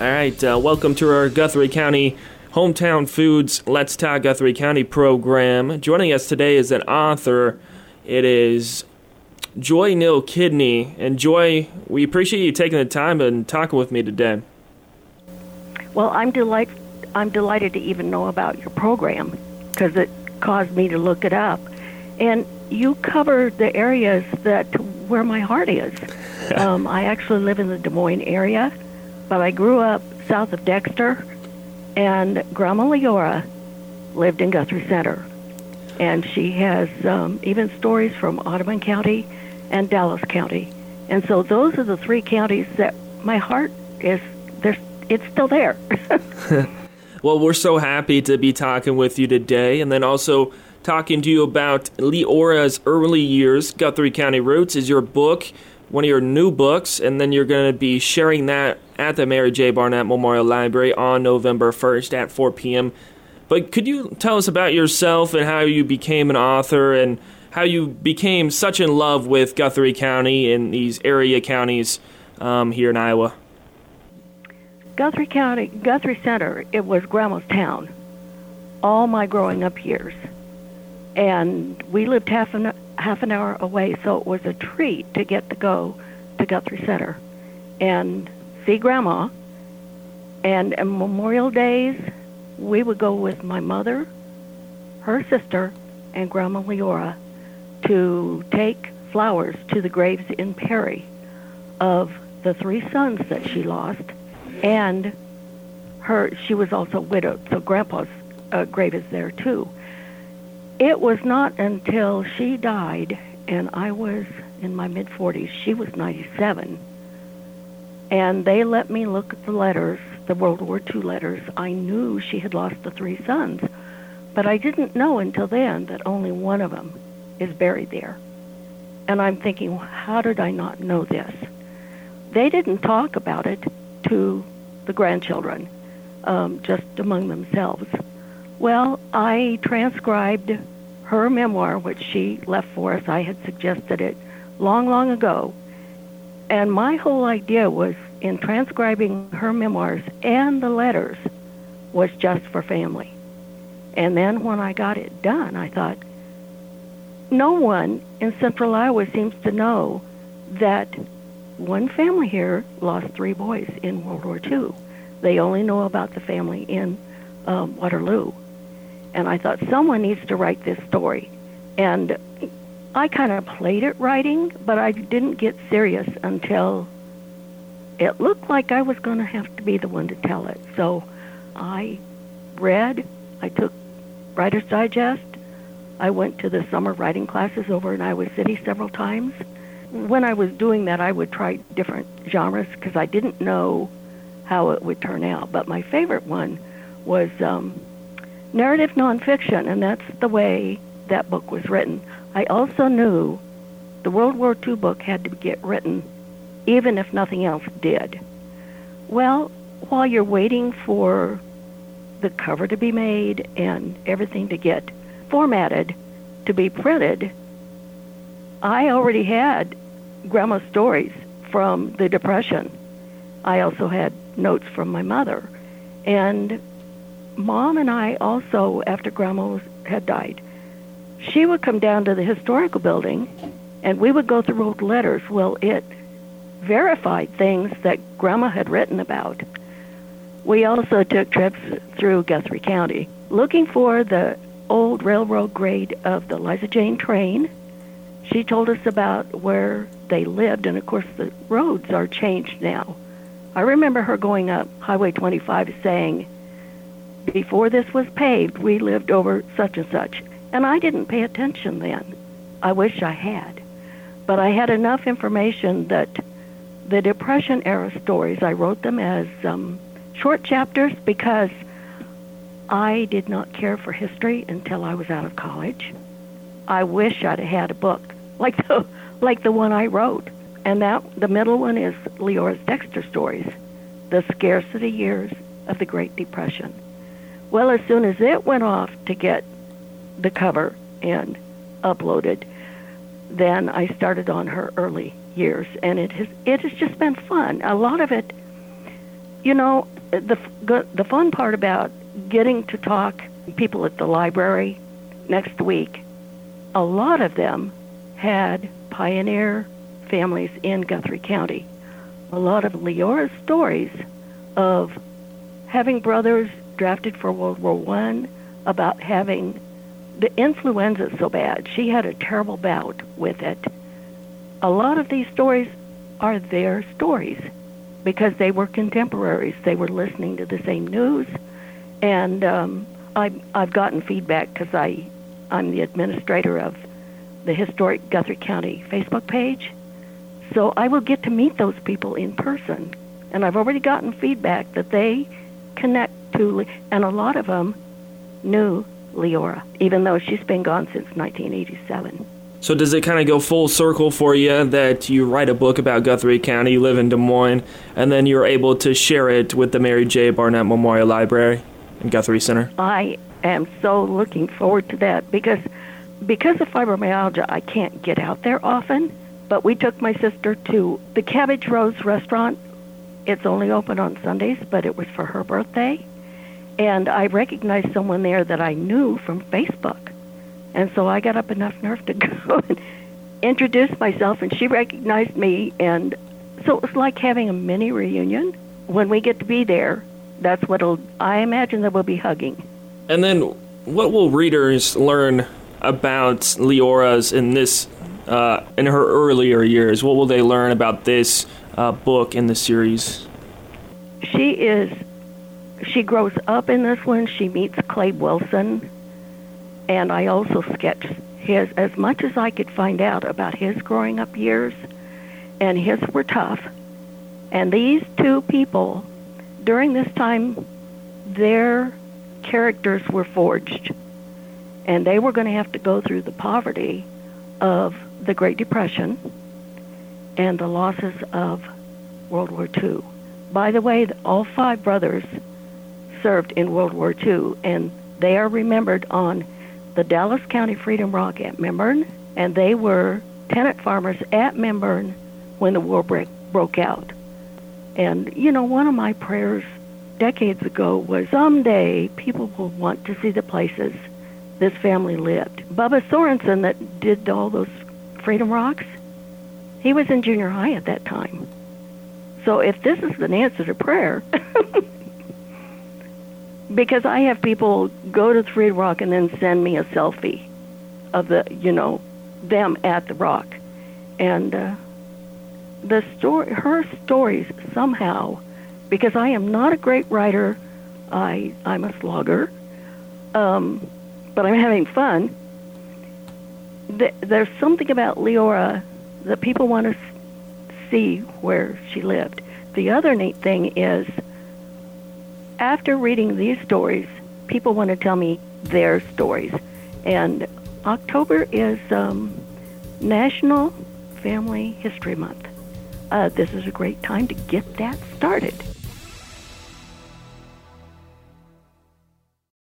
All right, uh, welcome to our Guthrie County Hometown Foods Let's Talk Guthrie County program. Joining us today is an author. It is Joy Neal Kidney. And Joy, we appreciate you taking the time and talking with me today. Well, I'm delight I'm delighted to even know about your program because it caused me to look it up. And you cover the areas that where my heart is. um, I actually live in the Des Moines area, but I grew up south of Dexter, and Grandma Leora lived in Guthrie Center. And she has um, even stories from Audubon County and Dallas County. And so those are the three counties that my heart is, it's still there. well, we're so happy to be talking with you today. And then also, talking to you about Leora's early years. Guthrie County Roots is your book, one of your new books, and then you're going to be sharing that at the Mary J. Barnett Memorial Library on November 1st at 4 p.m. But could you tell us about yourself and how you became an author and how you became such in love with Guthrie County and these area counties um, here in Iowa? Guthrie County, Guthrie Center, it was Grandma's town all my growing up years and we lived half an half an hour away, so it was a treat to get to go to Guthrie Center and see Grandma. And on Memorial Days, we would go with my mother, her sister, and Grandma Leora to take flowers to the graves in Perry of the three sons that she lost, and her. She was also widowed, so Grandpa's uh, grave is there too. It was not until she died and I was in my mid 40s, she was 97, and they let me look at the letters, the World War II letters. I knew she had lost the three sons, but I didn't know until then that only one of them is buried there. And I'm thinking, how did I not know this? They didn't talk about it to the grandchildren, um, just among themselves. Well, I transcribed her memoir, which she left for us. I had suggested it long, long ago. And my whole idea was in transcribing her memoirs and the letters was just for family. And then when I got it done, I thought, no one in central Iowa seems to know that one family here lost three boys in World War II. They only know about the family in um, Waterloo and I thought someone needs to write this story. And I kind of played at writing, but I didn't get serious until it looked like I was going to have to be the one to tell it. So I read, I took Writer's Digest, I went to the summer writing classes over in Iowa City several times. When I was doing that, I would try different genres because I didn't know how it would turn out. But my favorite one was um, narrative nonfiction, and that's the way that book was written. I also knew the World War II book had to get written, even if nothing else did. Well, while you're waiting for the cover to be made and everything to get formatted to be printed, I already had grandma's stories from the Depression. I also had notes from my mother. And mom and I also, after grandma had died, she would come down to the historical building and we would go through old letters. Well, it verified things that grandma had written about. We also took trips through Guthrie County looking for the old railroad grade of the Liza Jane train. She told us about where they lived, and of course, the roads are changed now. I remember her going up Highway 25 saying, before this was paved, we lived over such and such. And I didn't pay attention then. I wish I had. But I had enough information that the Depression era stories, I wrote them as um, short chapters because I did not care for history until I was out of college. I wish I'd had a book like the like the one I wrote. And that the middle one is Leora's Dexter stories, the scarcity years of the Great Depression. Well, as soon as it went off to get the cover and uploaded, then I started on her early years, and it has it has just been fun. A lot of it You know, the the fun part about getting to talk people at the library next week, a lot of them had pioneer families in Guthrie County. A lot of Leora's stories of having brothers drafted for World War One, about having the influenza so bad. She had a terrible bout with it. A lot of these stories are their stories because they were contemporaries. They were listening to the same news, and um, I, I've gotten feedback because I, I'm the administrator of the historic Guthrie County Facebook page. So I will get to meet those people in person, and I've already gotten feedback that they connect to, and a lot of them knew Leora, even though she's been gone since 1987. So does it kind of go full circle for you that you write a book about Guthrie County, you live in Des Moines, and then you're able to share it with the Mary J. Barnett Memorial Library and Guthrie Center? I am so looking forward to that because because of fibromyalgia, I can't get out there often. But we took my sister to the Cabbage Rose restaurant. It's only open on Sundays, but it was for her birthday. And I recognized someone there that I knew from Facebook and so I got up enough nerve to go and introduce myself, and she recognized me. And so it was like having a mini reunion. When we get to be there, that's what'll, I imagine that we'll be hugging. And then what will readers learn about Leora's in this, uh, in her earlier years? What will they learn about this uh, book in the series? She is, she grows up in this one. She meets Clay Wilson, and I also sketched his as much as I could find out about his growing up years, and his were tough. And these two people, during this time, their characters were forged, and they were going to have to go through the poverty of the Great Depression and the losses of World War II. By the way, all five brothers served in World War II, and they are remembered on the Dallas County Freedom Rock at Minburn, and they were tenant farmers at Minburn when the war break, broke out. And, you know, one of my prayers decades ago was someday people will want to see the places this family lived. Bubba Sorensen, that did all those Freedom Rocks, he was in junior high at that time. So if this is an answer to prayer, because I have people go to Three Rock and then send me a selfie of the, you know, them at the rock, and uh, the story, her stories somehow, because I am not a great writer, I I'm a slogger, um, but I'm having fun. Th- there's something about Leora that people want to see where she lived. The other neat thing is after reading these stories, people want to tell me their stories. And October is um, National Family History Month. Uh, this is a great time to get that started.